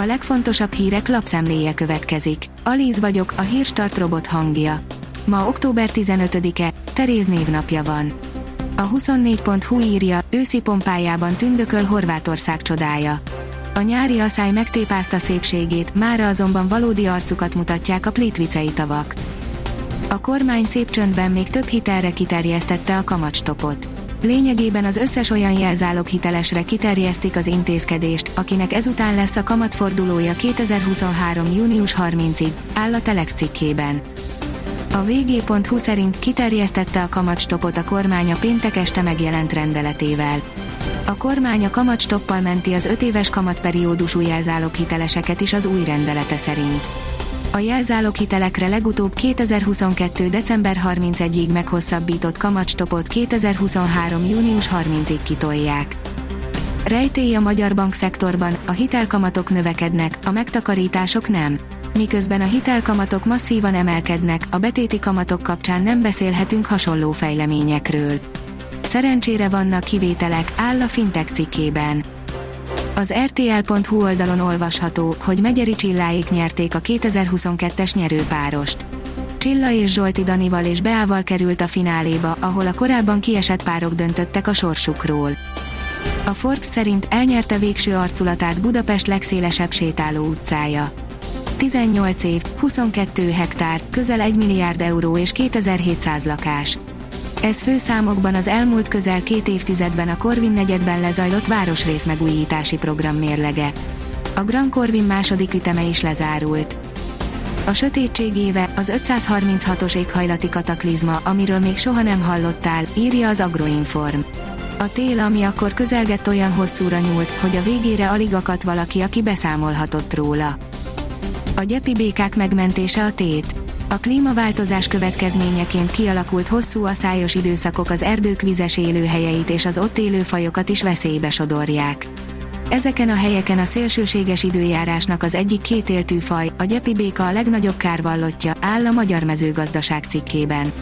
A legfontosabb hírek lapszemléje következik. Alíz vagyok, a hírstart robot hangja. Ma október 15-e, Teréz névnapja van. A 24.hu írja, őszi pompájában tündököl Horvátország csodája. A nyári aszály megtépázta szépségét, mára azonban valódi arcukat mutatják a plétvicei tavak. A kormány szép csöndben még több hitelre kiterjesztette a kamatstopot. Lényegében az összes olyan jelzálog hitelesre kiterjesztik az intézkedést, akinek ezután lesz a kamatfordulója 2023. június 30-ig, áll a Telex cikkében. A vg.hu szerint kiterjesztette a kamatstopot a kormány a péntek este megjelent rendeletével. A kormány a kamatstoppal menti az 5 éves kamatperiódusú jelzáloghiteleseket is az új rendelete szerint. A jelzáloghitelekre legutóbb 2022. december 31-ig meghosszabbított kamatstopot 2023. június 30-ig kitolják. Rejtély a magyar bankszektorban, a hitelkamatok növekednek, a megtakarítások nem. Miközben a hitelkamatok masszívan emelkednek, a betéti kamatok kapcsán nem beszélhetünk hasonló fejleményekről. Szerencsére vannak kivételek, áll a Fintech cikkében. Az RTL.hu oldalon olvasható, hogy Megyeri Csilláék nyerték a 2022-es nyerőpárost. Csilla és Zsolti Danival és Beával került a fináléba, ahol a korábban kiesett párok döntöttek a sorsukról. A Forbes szerint elnyerte végső arculatát Budapest legszélesebb sétáló utcája. 18 év, 22 hektár, közel 1 milliárd euró és 2700 lakás. Ez főszámokban az elmúlt közel két évtizedben a Corvin negyedben lezajlott városrész megújítási program mérlege. A Grand Corvin második üteme is lezárult. A sötétség éve, az 536-os éghajlati kataklizma, amiről még soha nem hallottál, írja az Agroinform. A tél, ami akkor közelgett olyan hosszúra nyúlt, hogy a végére alig akadt valaki, aki beszámolhatott róla. A gyepi békák megmentése a tét. A klímaváltozás következményeként kialakult hosszú aszályos időszakok az erdők vizes élőhelyeit és az ott élő fajokat is veszélybe sodorják. Ezeken a helyeken a szélsőséges időjárásnak az egyik kétéltű faj, a gyepi béka a legnagyobb kárvallottja, áll a Magyar Mezőgazdaság cikkében.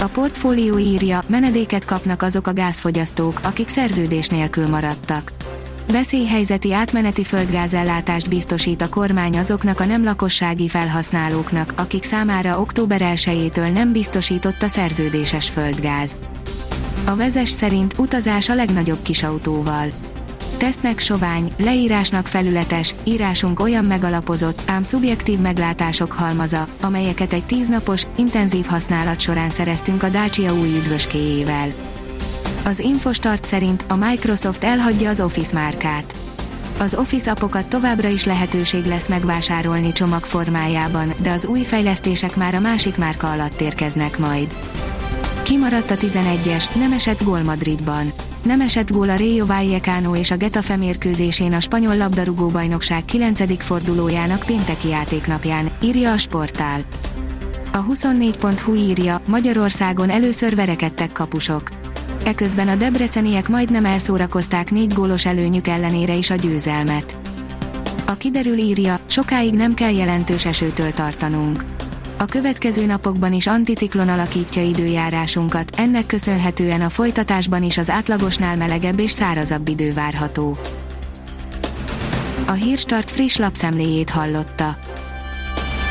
A portfólió írja, menedéket kapnak azok a gázfogyasztók, akik szerződés nélkül maradtak. Veszélyhelyzeti átmeneti földgázellátást biztosít a kormány azoknak a nem lakossági felhasználóknak, akik számára október 1-től nem biztosított a szerződéses földgáz. A vezes szerint utazás a legnagyobb kisautóval. Tesznek sovány, leírásnak felületes, írásunk olyan megalapozott, ám szubjektív meglátások halmaza, amelyeket egy tíznapos, intenzív használat során szereztünk a Dacia új üdvöskéjével. Az Infostart szerint a Microsoft elhagyja az Office márkát. Az Office apokat továbbra is lehetőség lesz megvásárolni csomag formájában, de az új fejlesztések már a másik márka alatt érkeznek majd. Kimaradt a 11-es, nem esett gól Madridban. Nem esett gól a Rayo Vallecano és a Getafe mérkőzésén a spanyol labdarúgó bajnokság 9. fordulójának pénteki játéknapján, írja a sportál. A 24.hu írja, Magyarországon először verekedtek kapusok eközben a debreceniek majdnem elszórakozták négy gólos előnyük ellenére is a győzelmet. A kiderül írja, sokáig nem kell jelentős esőtől tartanunk. A következő napokban is anticiklon alakítja időjárásunkat, ennek köszönhetően a folytatásban is az átlagosnál melegebb és szárazabb idő várható. A Hírstart friss lapszemléjét hallotta.